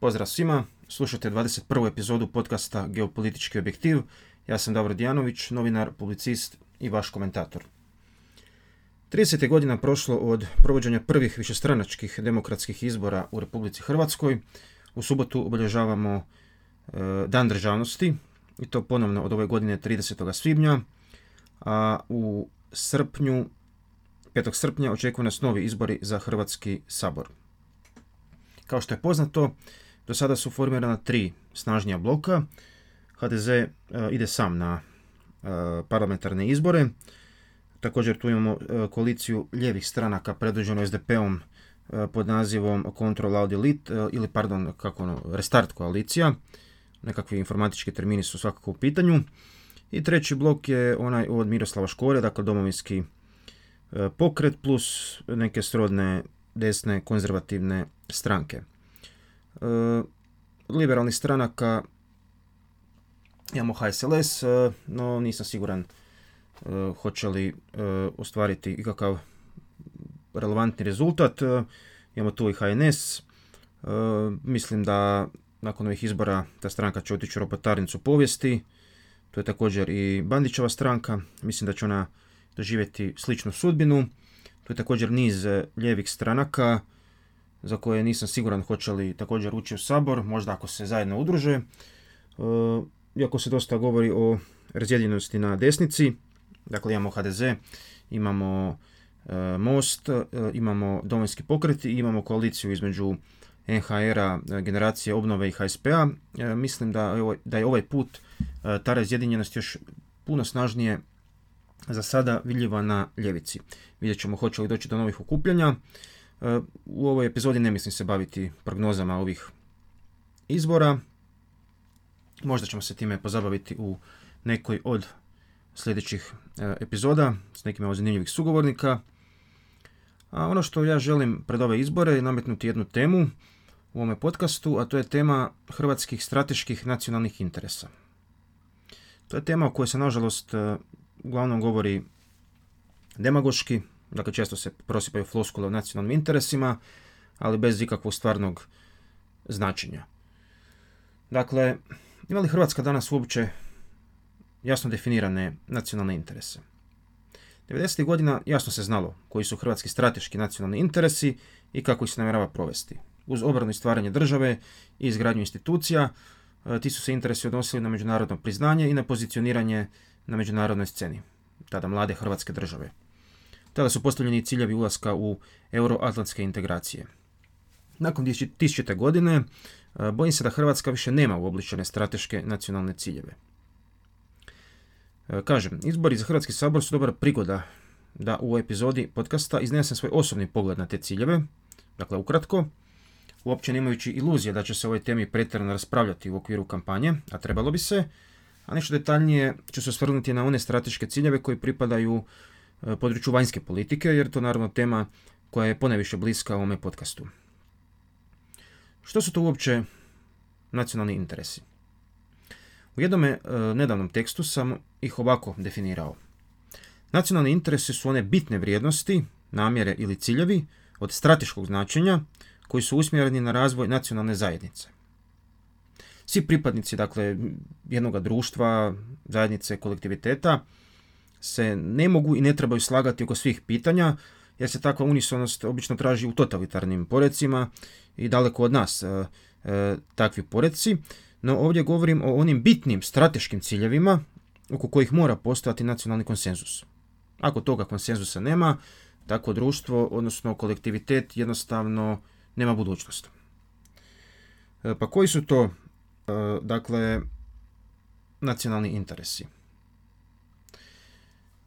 Pozdrav svima, slušajte 21. epizodu podcasta Geopolitički objektiv. Ja sam Davor Dijanović, novinar, publicist i vaš komentator. 30. godina prošlo od provođenja prvih višestranačkih demokratskih izbora u Republici Hrvatskoj. U subotu obilježavamo e, Dan državnosti i to ponovno od ove godine 30. svibnja, a u srpnju 5. srpnja očekuju nas novi izbori za Hrvatski sabor. Kao što je poznato, do sada su formirana tri snažnija bloka. HDZ e, ide sam na e, parlamentarne izbore. Također tu imamo e, koaliciju ljevih stranaka predvođenu SDP-om pod nazivom Control Audi Elite ili pardon, kako ono, Restart koalicija. Nekakvi informatički termini su svakako u pitanju. I treći blok je onaj od Miroslava Škore, dakle domovinski pokret plus neke srodne desne konzervativne stranke. E, liberalnih stranaka imamo HSLS, e, no nisam siguran e, hoće li ostvariti ikakav relevantni rezultat. Imamo tu i HNS. Mislim da nakon ovih izbora ta stranka će otići u ropotarnicu povijesti. To je također i Bandićeva stranka. Mislim da će ona doživjeti sličnu sudbinu. Tu je također niz ljevih stranaka za koje nisam siguran hoće li također ući u sabor, možda ako se zajedno udruže. E, iako se dosta govori o razjedinjenosti na desnici, dakle imamo HDZ, imamo e, Most, e, imamo Domovinski pokret i imamo koaliciju između NHR-a, generacije obnove i HSP-a. Mislim da, da je ovaj put ta razjedinjenost još puno snažnije za sada vidljiva na ljevici. Vidjet ćemo hoće li doći do novih okupljanja. U ovoj epizodi ne mislim se baviti prognozama ovih izbora. Možda ćemo se time pozabaviti u nekoj od sljedećih e, epizoda s nekim od zanimljivih sugovornika. A ono što ja želim pred ove izbore je nametnuti jednu temu u ovome podcastu, a to je tema hrvatskih strateških nacionalnih interesa. To je tema o kojoj se nažalost e, uglavnom govori demagoški, Dakle, često se prosipaju floskule o nacionalnim interesima, ali bez ikakvog stvarnog značenja. Dakle, ima li Hrvatska danas uopće jasno definirane nacionalne interese? 90. godina jasno se znalo koji su hrvatski strateški nacionalni interesi i kako ih se namjerava provesti. Uz obranu i stvaranje države i izgradnju institucija, e, ti su se interesi odnosili na međunarodno priznanje i na pozicioniranje na međunarodnoj sceni, tada mlade hrvatske države. Tada su postavljeni ciljevi ulaska u euroatlantske integracije. Nakon 2000. godine e, bojim se da Hrvatska više nema uobličene strateške nacionalne ciljeve. E, kažem, izbori za Hrvatski sabor su dobra prigoda da u epizodi podcasta iznesem svoj osobni pogled na te ciljeve, dakle ukratko, uopće nemajući iluzije da će se ovoj temi pretjerano raspravljati u okviru kampanje, a trebalo bi se, a nešto detaljnije ću se osvrnuti na one strateške ciljeve koji pripadaju području vanjske politike, jer to naravno tema koja je poneviše bliska ovome podcastu. Što su to uopće nacionalni interesi? U jednom e, nedavnom tekstu sam ih ovako definirao. Nacionalni interesi su one bitne vrijednosti, namjere ili ciljevi od strateškog značenja koji su usmjereni na razvoj nacionalne zajednice. Svi pripadnici dakle, jednog društva, zajednice, kolektiviteta se ne mogu i ne trebaju slagati oko svih pitanja, jer se takva unisonost obično traži u totalitarnim porecima i daleko od nas e, e, takvi poreci. No ovdje govorim o onim bitnim strateškim ciljevima oko kojih mora postojati nacionalni konsenzus. Ako toga konsenzusa nema, tako društvo, odnosno kolektivitet, jednostavno nema budućnost. E, pa koji su to, dakle, nacionalni interesi?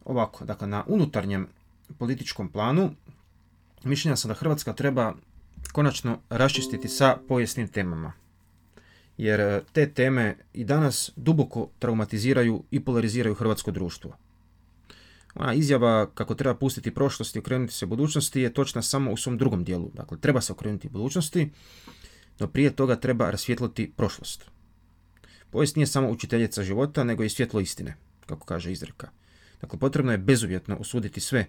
Ovako, dakle, na unutarnjem političkom planu mišljenja sam da Hrvatska treba konačno raščistiti sa povijesnim temama. Jer e, te teme i danas duboko traumatiziraju i polariziraju hrvatsko društvo. Ona izjava kako treba pustiti prošlost i okrenuti se budućnosti je točna samo u svom drugom dijelu. Dakle, treba se okrenuti budućnosti, no prije toga treba rasvjetliti prošlost. Povijest nije samo učiteljica života, nego i svjetlo istine, kako kaže izreka. Dakle, potrebno je bezuvjetno osuditi sve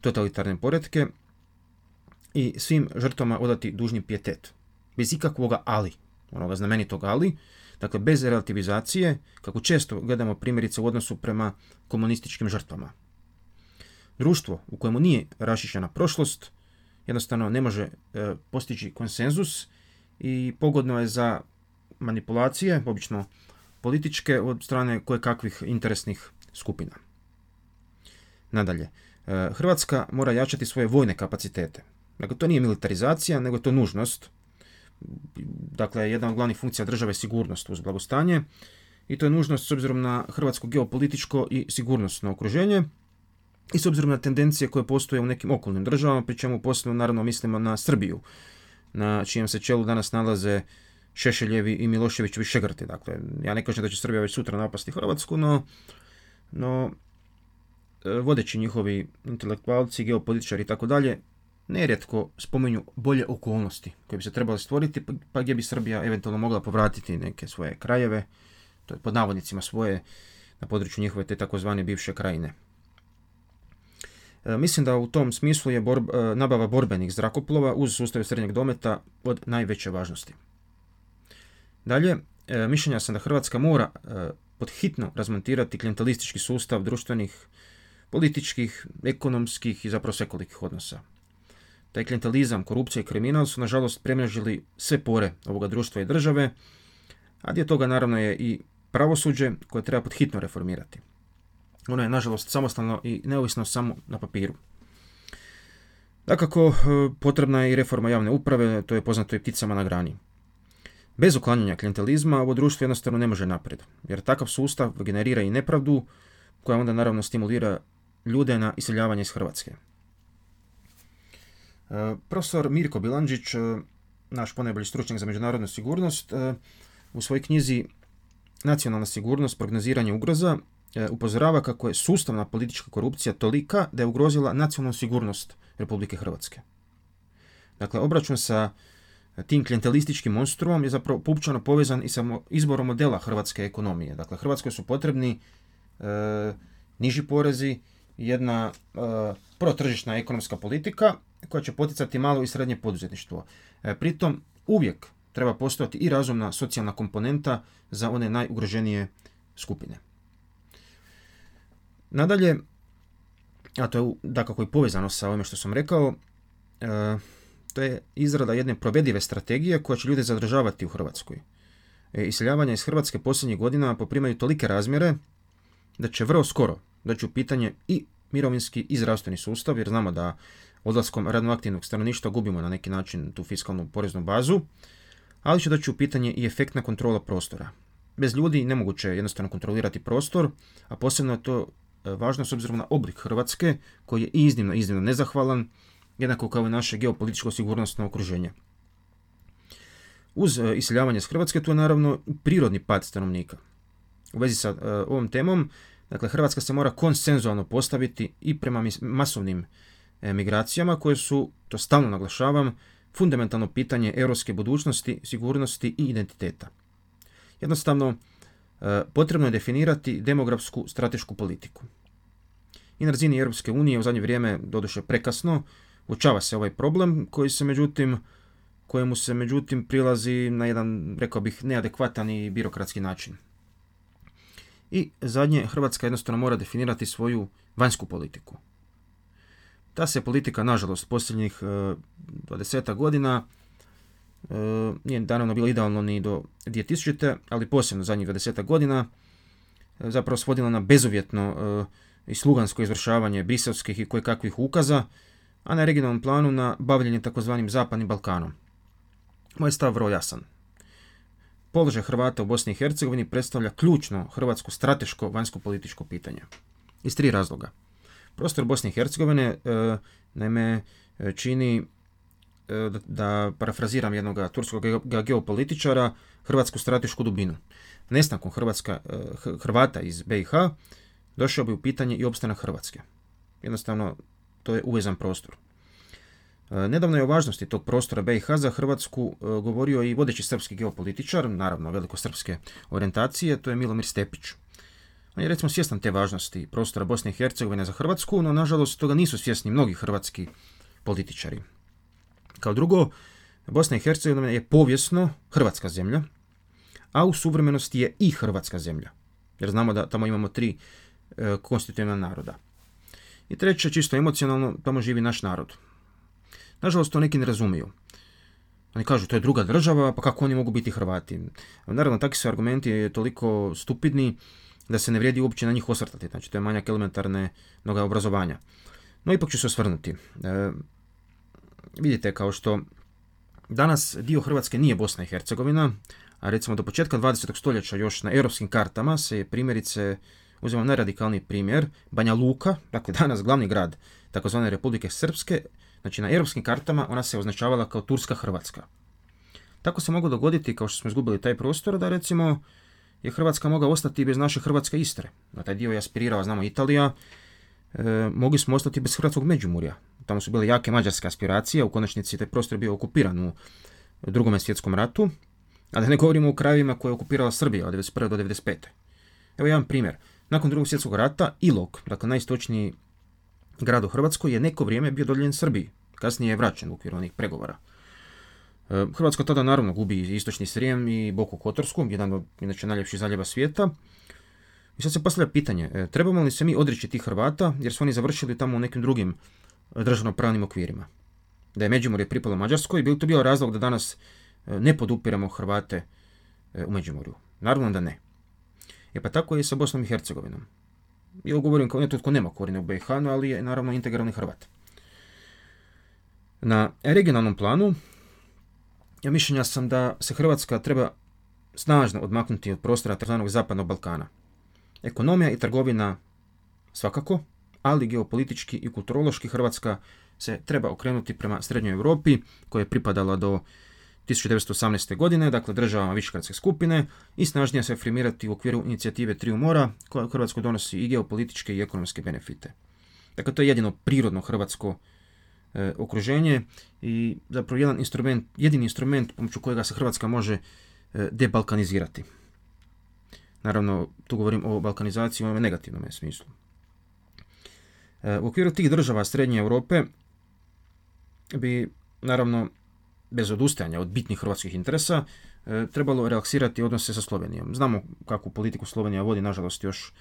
totalitarne poredke i svim žrtvama odati dužni pijetet. Bez ikakvoga ali. onoga znamenitog ali, dakle bez relativizacije, kako često gledamo primjerice u odnosu prema komunističkim žrtvama. Društvo u kojemu nije rašišena prošlost jednostavno ne može e, postići konsenzus i pogodno je za manipulacije, obično političke, od strane koje kakvih interesnih skupina. Nadalje, e, Hrvatska mora jačati svoje vojne kapacitete. Dakle, to nije militarizacija, nego je to nužnost. Dakle, jedna od glavnih funkcija države je sigurnost uz blagostanje i to je nužnost s obzirom na hrvatsko geopolitičko i sigurnosno okruženje i s obzirom na tendencije koje postoje u nekim okolnim državama, pri čemu posebno naravno mislimo na Srbiju, na čijem se čelu danas nalaze Šešeljevi i Miloševićevi šegrti. Dakle, ja ne kažem da će Srbija već sutra napasti Hrvatsku, no, no vodeći njihovi intelektualci, geopolitičari i tako dalje, nerijetko spominju bolje okolnosti koje bi se trebale stvoriti, pa, pa gdje bi Srbija eventualno mogla povratiti neke svoje krajeve, to je pod navodnicima svoje, na području njihove te takozvane bivše krajine. E, mislim da u tom smislu je borb, e, nabava borbenih zrakoplova uz sustav srednjeg dometa od najveće važnosti. Dalje, e, mišljenja sam da Hrvatska mora podhitno razmontirati klijentelistički sustav društvenih, političkih, ekonomskih i zapravo svekolikih odnosa. Taj klijentalizam, korupcija i kriminal su nažalost premrežili sve pore ovoga društva i države, a dio toga naravno je i pravosuđe koje treba podhitno reformirati. Ono je nažalost samostalno i neovisno samo na papiru. Dakako, potrebna je i reforma javne uprave, to je poznato i pticama na grani. Bez uklanjanja klijentelizma ovo društvo jednostavno ne može naprijed, jer takav sustav generira i nepravdu koja onda naravno stimulira ljude na iseljavanje iz Hrvatske. E, profesor Mirko Bilandžić, e, naš ponajbolji stručnjak za međunarodnu sigurnost, e, u svojoj knjizi Nacionalna sigurnost, prognoziranje ugroza, upozorava kako je sustavna politička korupcija tolika da je ugrozila nacionalnu sigurnost Republike Hrvatske. Dakle, obračun sa tim klijentelističkim monstrumom je zapravo pupčano povezan i sa izborom modela hrvatske ekonomije. Dakle, Hrvatskoj su potrebni niži porezi, jedna e, protržišna ekonomska politika koja će poticati malo i srednje poduzetništvo. E, pritom uvijek treba postojati i razumna socijalna komponenta za one najugroženije skupine. Nadalje, a to je dakako i povezano sa ovime što sam rekao, e, to je izrada jedne provedive strategije koja će ljude zadržavati u Hrvatskoj. E, iseljavanja iz Hrvatske posljednjih godina poprimaju tolike razmjere da će vrlo skoro doći u pitanje i mirovinski i zdravstveni sustav, jer znamo da odlaskom radnoaktivnog stanovništva gubimo na neki način tu fiskalnu poreznu bazu, ali će doći u pitanje i efektna kontrola prostora. Bez ljudi nemoguće je jednostavno kontrolirati prostor, a posebno je to e, važno s obzirom na oblik Hrvatske, koji je iznimno, iznimno nezahvalan, jednako kao i naše geopolitičko sigurnosno okruženje. Uz e, iseljavanje s Hrvatske tu je naravno prirodni pad stanovnika. U vezi sa e, ovom temom Dakle, Hrvatska se mora konsenzualno postaviti i prema masovnim migracijama koje su, to stalno naglašavam, fundamentalno pitanje europske budućnosti, sigurnosti i identiteta. Jednostavno, e, potrebno je definirati demografsku stratešku politiku. I na razini Europske unije u zadnje vrijeme, doduše prekasno, uočava se ovaj problem koji se međutim, kojemu se međutim prilazi na jedan, rekao bih, neadekvatan i birokratski način. I zadnje, Hrvatska jednostavno mora definirati svoju vanjsku politiku. Ta se politika, nažalost, posljednjih 20 e, godina e, nije naravno bilo idealno ni do 2000. ali posebno zadnjih 20 godina e, zapravo svodila na bezuvjetno i slugansko izvršavanje briselskih i kakvih ukaza, a na regionalnom planu na bavljenje takozvanim Zapadnim Balkanom. Moj stav vrlo jasan. Položaj Hrvata u Bosni i Hercegovini predstavlja ključno hrvatsko strateško vanjsko političko pitanje. Iz tri razloga. Prostor Bosne i Hercegovine e, naime čini e, da, parafraziram jednog turskog geopolitičara hrvatsku stratešku dubinu. Nestankom Hrvatska, e, Hrvata iz BiH došao bi u pitanje i opstanak Hrvatske. Jednostavno, to je uvezan prostor. E, nedavno je o važnosti tog prostora BiH za Hrvatsku e, govorio i vodeći srpski geopolitičar, naravno veliko srpske orijentacije, to je Milomir Stepić. On je recimo svjestan te važnosti prostora Bosne i Hercegovine za Hrvatsku, no nažalost toga nisu svjesni mnogi hrvatski političari. Kao drugo, Bosna i Hercegovina je povijesno hrvatska zemlja, a u suvremenosti je i hrvatska zemlja. Jer znamo da tamo imamo tri e, konstitutivna naroda. I treće, čisto emocionalno, tamo živi naš narod. Nažalost, to neki ne razumiju. Oni kažu, to je druga država, pa kako oni mogu biti Hrvati? Naravno, takvi su argumenti toliko stupidni da se ne vrijedi uopće na njih osvrtati. Znači, to je manjak elementarne noga obrazovanja. No, ipak ću se osvrnuti. E, vidite, kao što danas dio Hrvatske nije Bosna i Hercegovina, a recimo do početka 20. stoljeća još na europskim kartama se primjerice, uzimam najradikalniji primjer, Banja Luka, dakle danas glavni grad takozvane Republike Srpske, znači na europskim kartama ona se označavala kao Turska Hrvatska. Tako se moglo dogoditi, kao što smo izgubili taj prostor, da recimo je Hrvatska mogla ostati bez naše Hrvatske Istre. Na taj dio je aspirirala, znamo, Italija. E, mogli smo ostati bez Hrvatskog Međimurja. Tamo su bile jake mađarske aspiracije, u konačnici taj prostor je bio okupiran u drugom svjetskom ratu, a da ne govorimo o krajevima koje je okupirala Srbija od 1991. do 1995. Evo jedan primjer. Nakon drugog svjetskog rata, Ilok, dakle najistočniji grad u Hrvatskoj, je neko vrijeme bio dodijeljen Srbiji. Kasnije je vraćen u okviru onih pregovora. E, Hrvatska tada naravno gubi istočni Srijem i Boku Kotorsku, jedan od inače najljepših zaljeva svijeta. I sad se postavlja pitanje, e, trebamo li se mi odreći tih Hrvata jer su oni završili tamo u nekim drugim e, državno-pravnim okvirima? Da je Međimurje pripalo Mađarskoj, bi li to bio razlog da danas ne podupiramo Hrvate u Međimurju? Naravno da ne. E pa tako je i sa Bosnom i Hercegovinom. I govorim kao netko tko nema korine u BiH, ali je naravno integralni Hrvat. Na regionalnom planu ja mišljenja sam da se Hrvatska treba snažno odmaknuti od prostora tzv. zapadnog Balkana. Ekonomija i trgovina svakako, ali geopolitički i kulturološki Hrvatska se treba okrenuti prema Srednjoj Europi koja je pripadala do 1918. godine, dakle državama Višegradske skupine i snažnije se afirmirati u okviru inicijative Triju mora koja u Hrvatskoj donosi i geopolitičke i ekonomske benefite. Dakle, to je jedino prirodno hrvatsko e, okruženje i zapravo jedan instrument, jedini instrument pomoću kojega se Hrvatska može e, debalkanizirati. Naravno, tu govorim o balkanizaciji u ovom negativnom smislu. E, u okviru tih država Srednje Europe bi, naravno, bez odustajanja od bitnih hrvatskih interesa, e, trebalo relaksirati odnose sa Slovenijom. Znamo kakvu politiku Slovenija vodi, nažalost, još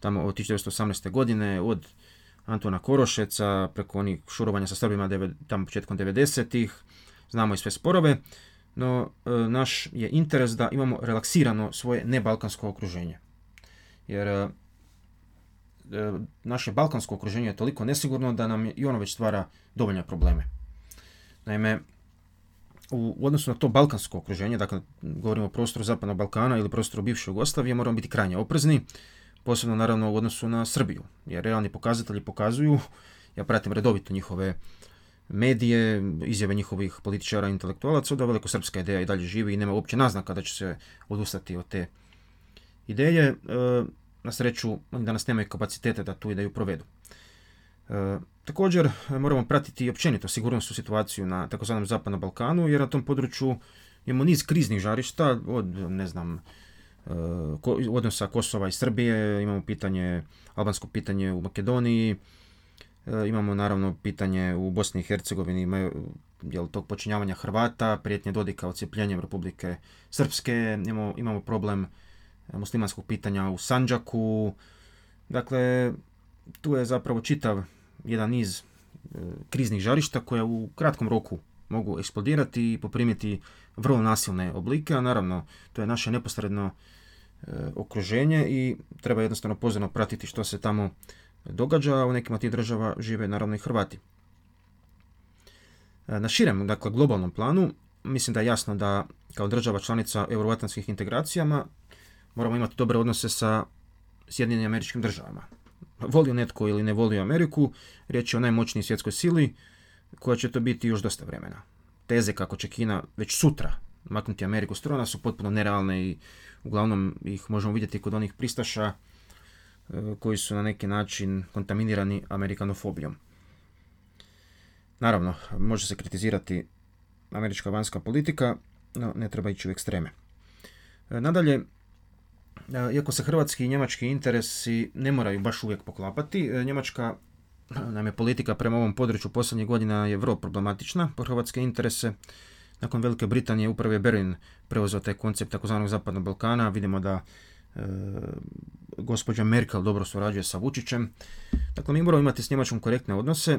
tamo od 1918. godine, od Antona Korošeca, preko onih šurovanja sa Srbima tamo početkom 90-ih, znamo i sve sporove, no e, naš je interes da imamo relaksirano svoje nebalkansko okruženje. Jer e, naše balkansko okruženje je toliko nesigurno da nam i ono već stvara dovoljne probleme. Naime, u odnosu na to balkansko okruženje, dakle govorimo o prostoru Zapadnog Balkana ili prostoru bivše Jugoslavije, moramo biti krajnje oprezni, posebno naravno u odnosu na Srbiju, jer realni pokazatelji pokazuju, ja pratim redovito njihove medije, izjave njihovih političara i intelektualaca, da veliko srpska ideja i dalje živi i nema uopće naznaka da će se odustati od te ideje. E, na sreću, oni danas nemaju kapacitete da tu ideju provedu. Također moramo pratiti i općenito sigurnosnu situaciju na takozvanom zapadnom Balkanu jer na tom području imamo niz kriznih žarišta od ne znam e, odnosa Kosova i Srbije, imamo pitanje, albansko pitanje u Makedoniji, e, imamo naravno pitanje u Bosni i Hercegovini, jel, tog počinjavanja Hrvata, prijetnje Dodika ocijepljenjem Republike Srpske, imamo, imamo problem muslimanskog pitanja u Sanđaku, dakle tu je zapravo čitav jedan niz e, kriznih žarišta koja u kratkom roku mogu eksplodirati i poprimiti vrlo nasilne oblike, a naravno to je naše neposredno e, okruženje i treba jednostavno pozorno pratiti što se tamo događa, u nekima tih država žive naravno i Hrvati. E, na širem, dakle globalnom planu, mislim da je jasno da kao država članica euroatlantskih integracijama moramo imati dobre odnose sa Sjedinjenim američkim državama volio netko ili ne volio Ameriku, riječ je o najmoćnijoj svjetskoj sili koja će to biti još dosta vremena. Teze kako će Kina već sutra maknuti Ameriku s trona su potpuno nerealne i uglavnom ih možemo vidjeti kod onih pristaša e, koji su na neki način kontaminirani amerikanofobijom. Naravno, može se kritizirati američka vanjska politika, no ne treba ići u ekstreme. E, nadalje, iako se hrvatski i njemački interesi ne moraju baš uvijek poklapati, e, njemačka naime politika prema ovom području posljednjih godina je vrlo problematična po hrvatske interese. Nakon Velike Britanije upravo je Berlin preuzeo taj koncept takozvanog Zapadnog Balkana. Vidimo da e, gospođa Merkel dobro surađuje sa Vučićem. Dakle, mi moramo imati s Njemačkom korektne odnose,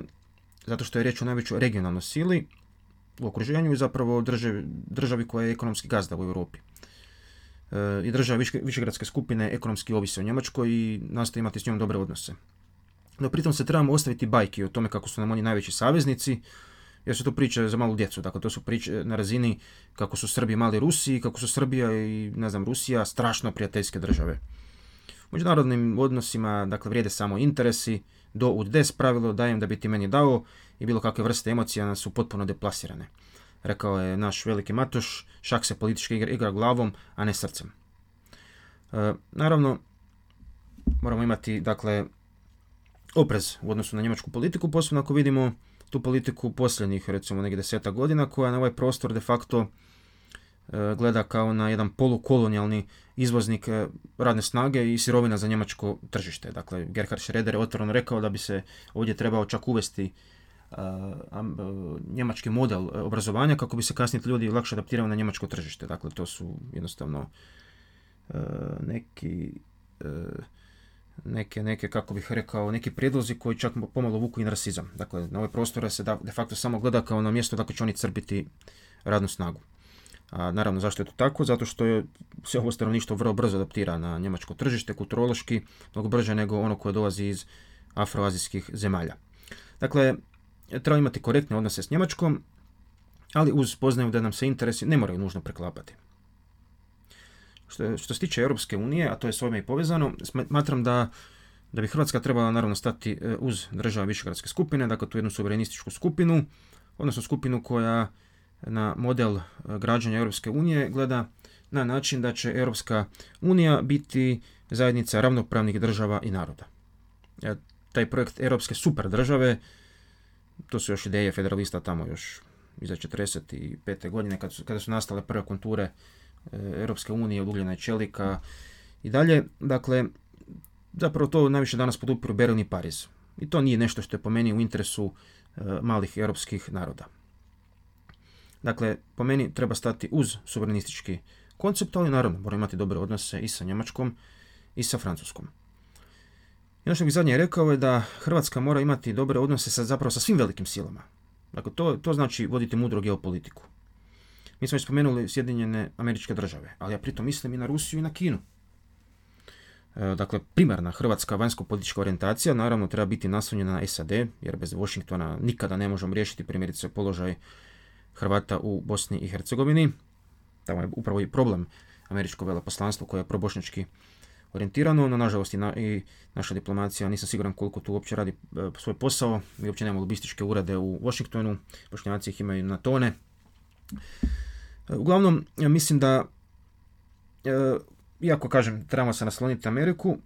zato što je riječ o najvećoj regionalnoj sili u okruženju i zapravo državi, državi koja je ekonomski gazda u Europi. I država više, višegradske skupine ekonomski ovise o Njemačkoj i nastoji imati s njom dobre odnose. No pritom se trebamo ostaviti bajki o tome kako su nam oni najveći saveznici, jer su to priče za malu djecu. Dakle, to su priče na razini kako su Srbi mali Rusiji, kako su Srbija i, ne znam, Rusija strašno prijateljske države. U međunarodnim odnosima, dakle, vrijede samo interesi, do ud des pravilo dajem da bi ti meni dao i bilo kakve vrste emocija su potpuno deplasirane. Rekao je naš veliki Matoš, šak se politički igra, igra glavom, a ne srcem. E, naravno, moramo imati, dakle, oprez u odnosu na njemačku politiku, posebno ako vidimo tu politiku posljednjih, recimo, negdje deseta godina, koja na ovaj prostor de facto e, gleda kao na jedan polukolonijalni izvoznik e, radne snage i sirovina za njemačko tržište. Dakle, Gerhard Schroeder je otvoreno rekao da bi se ovdje trebao čak uvesti njemački model obrazovanja kako bi se kasnije ljudi lakše adaptirali na njemačko tržište. Dakle, to su jednostavno neki neke, neke, kako bih rekao, neki prijedlozi koji čak pomalo vuku i na rasizam. Dakle, na ove prostore se da, de facto samo gleda kao na mjesto dakle će oni crpiti radnu snagu. A, naravno, zašto je to tako? Zato što je sve ovo stanovništvo vrlo brzo adaptira na njemačko tržište, kulturološki, mnogo brže nego ono koje dolazi iz afroazijskih zemalja. Dakle, treba imati korektne odnose s Njemačkom, ali uz spoznaju da nam se interesi ne moraju nužno preklapati. Što, što se tiče Europske unije, a to je s ovime i povezano, smatram da, da bi Hrvatska trebala naravno stati e, uz država višegradske skupine, dakle tu jednu suverenističku skupinu, odnosno skupinu koja na model e, građanja Europske unije gleda na način da će Europska unija biti zajednica ravnopravnih država i naroda. E, taj projekt Europske super države, to su još ideje federalista tamo još iza 45. godine kada su, kada su nastale prve konture Europske unije, od ugljena i čelika i dalje. Dakle, zapravo to najviše danas podupiru Berlin i Pariz. I to nije nešto što je po meni u interesu e, malih europskih naroda. Dakle, po meni treba stati uz suverenistički koncept, ali naravno mora imati dobre odnose i sa Njemačkom i sa Francuskom. I ono što bih zadnje rekao je da Hrvatska mora imati dobre odnose sa, zapravo sa svim velikim silama. Dakle, to, to znači voditi mudro geopolitiku. Mi smo spomenuli Sjedinjene američke države, ali ja pritom mislim i na Rusiju i na Kinu. E, dakle, primarna hrvatska vanjsko-politička orijentacija naravno treba biti naslonjena na SAD, jer bez Washingtona nikada ne možemo riješiti primjerice položaj Hrvata u Bosni i Hercegovini. Tamo je upravo i problem američko veleposlanstvo koje je probošnjački orijentirano, no nažalost i, na, i naša diplomacija, nisam siguran koliko tu uopće radi e, svoj posao. Mi uopće nemamo lobističke urede u Washingtonu, bošnjaci ih imaju na tone. Uglavnom, ja mislim da, e, iako kažem, trebamo se nasloniti Ameriku,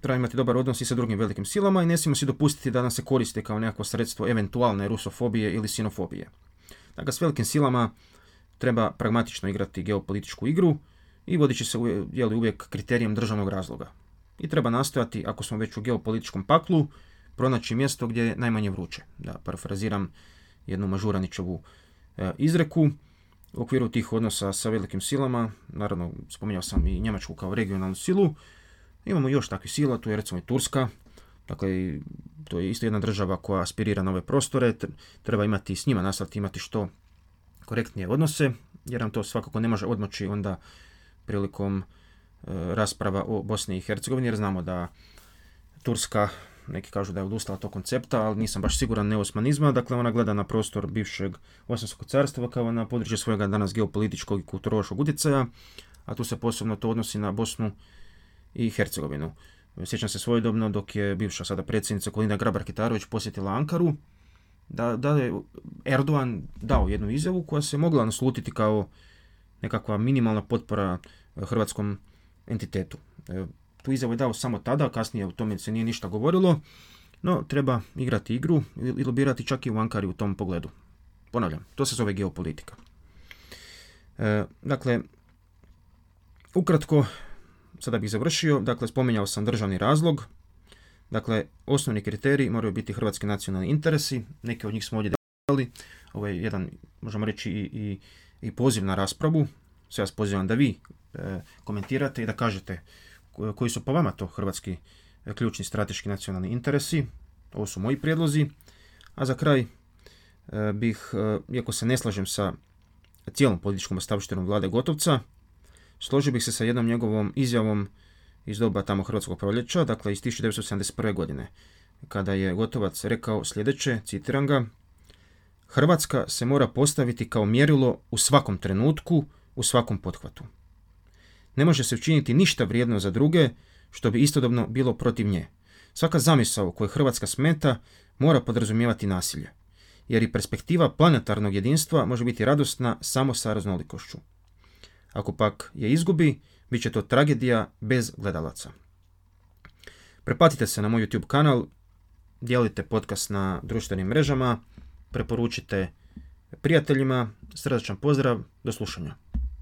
treba imati dobar odnos i sa drugim velikim silama i ne smijemo si dopustiti da nam se koriste kao nekako sredstvo eventualne rusofobije ili sinofobije. Dakle, s velikim silama treba pragmatično igrati geopolitičku igru i vodit će se jeli, uvijek kriterijem državnog razloga. I treba nastojati, ako smo već u geopolitičkom paklu, pronaći mjesto gdje je najmanje vruće. Da parafraziram jednu Mažuranićevu e, izreku, u okviru tih odnosa sa velikim silama, naravno spominjao sam i Njemačku kao regionalnu silu, imamo još takvih sila, tu je recimo i Turska, dakle to je isto jedna država koja aspirira na ove prostore, treba imati s njima nastaviti imati što korektnije odnose, jer nam to svakako ne može odmoći onda prilikom e, rasprava o Bosni i Hercegovini, jer znamo da Turska neki kažu da je odustala tog koncepta, ali nisam baš siguran neosmanizma, dakle ona gleda na prostor bivšeg Osmanskog carstva kao na područje svojega danas geopolitičkog i kulturološkog utjecaja, a tu se posebno to odnosi na Bosnu i Hercegovinu. Sjećam se svojedobno dok je bivša sada predsjednica Kolina Grabar-Kitarović posjetila Ankaru, da, da je Erdogan dao jednu izjavu koja se mogla naslutiti kao nekakva minimalna potpora hrvatskom entitetu. E, tu izjavu je dao samo tada, kasnije o tome se nije ništa govorilo, no treba igrati igru i lobirati čak i u Ankari u tom pogledu. Ponavljam, to se zove geopolitika. E, dakle, ukratko, sada bih završio, dakle, spominjao sam državni razlog, dakle, osnovni kriterij moraju biti hrvatski nacionalni interesi, neke od njih smo ovdje definirali, ovo je jedan, možemo reći, i, i i poziv na raspravu. Sve vas pozivam da vi e, komentirate i da kažete koji su po vama to hrvatski e, ključni strateški nacionalni interesi. Ovo su moji prijedlozi. A za kraj bih, iako se ne slažem sa cijelom političkom ostavštinom vlade Gotovca, složio bih se sa jednom njegovom izjavom iz doba tamo Hrvatskog proljeća, dakle iz 1971. godine, kada je Gotovac rekao sljedeće, citiram ga, Hrvatska se mora postaviti kao mjerilo u svakom trenutku, u svakom pothvatu. Ne može se učiniti ništa vrijedno za druge, što bi istodobno bilo protiv nje. Svaka zamisao koju Hrvatska smeta mora podrazumijevati nasilje, jer i perspektiva planetarnog jedinstva može biti radosna samo sa raznolikošću. Ako pak je izgubi, bit će to tragedija bez gledalaca. Prepatite se na moj YouTube kanal, dijelite podcast na društvenim mrežama, preporučite prijateljima, srdačan pozdrav, do slušanja.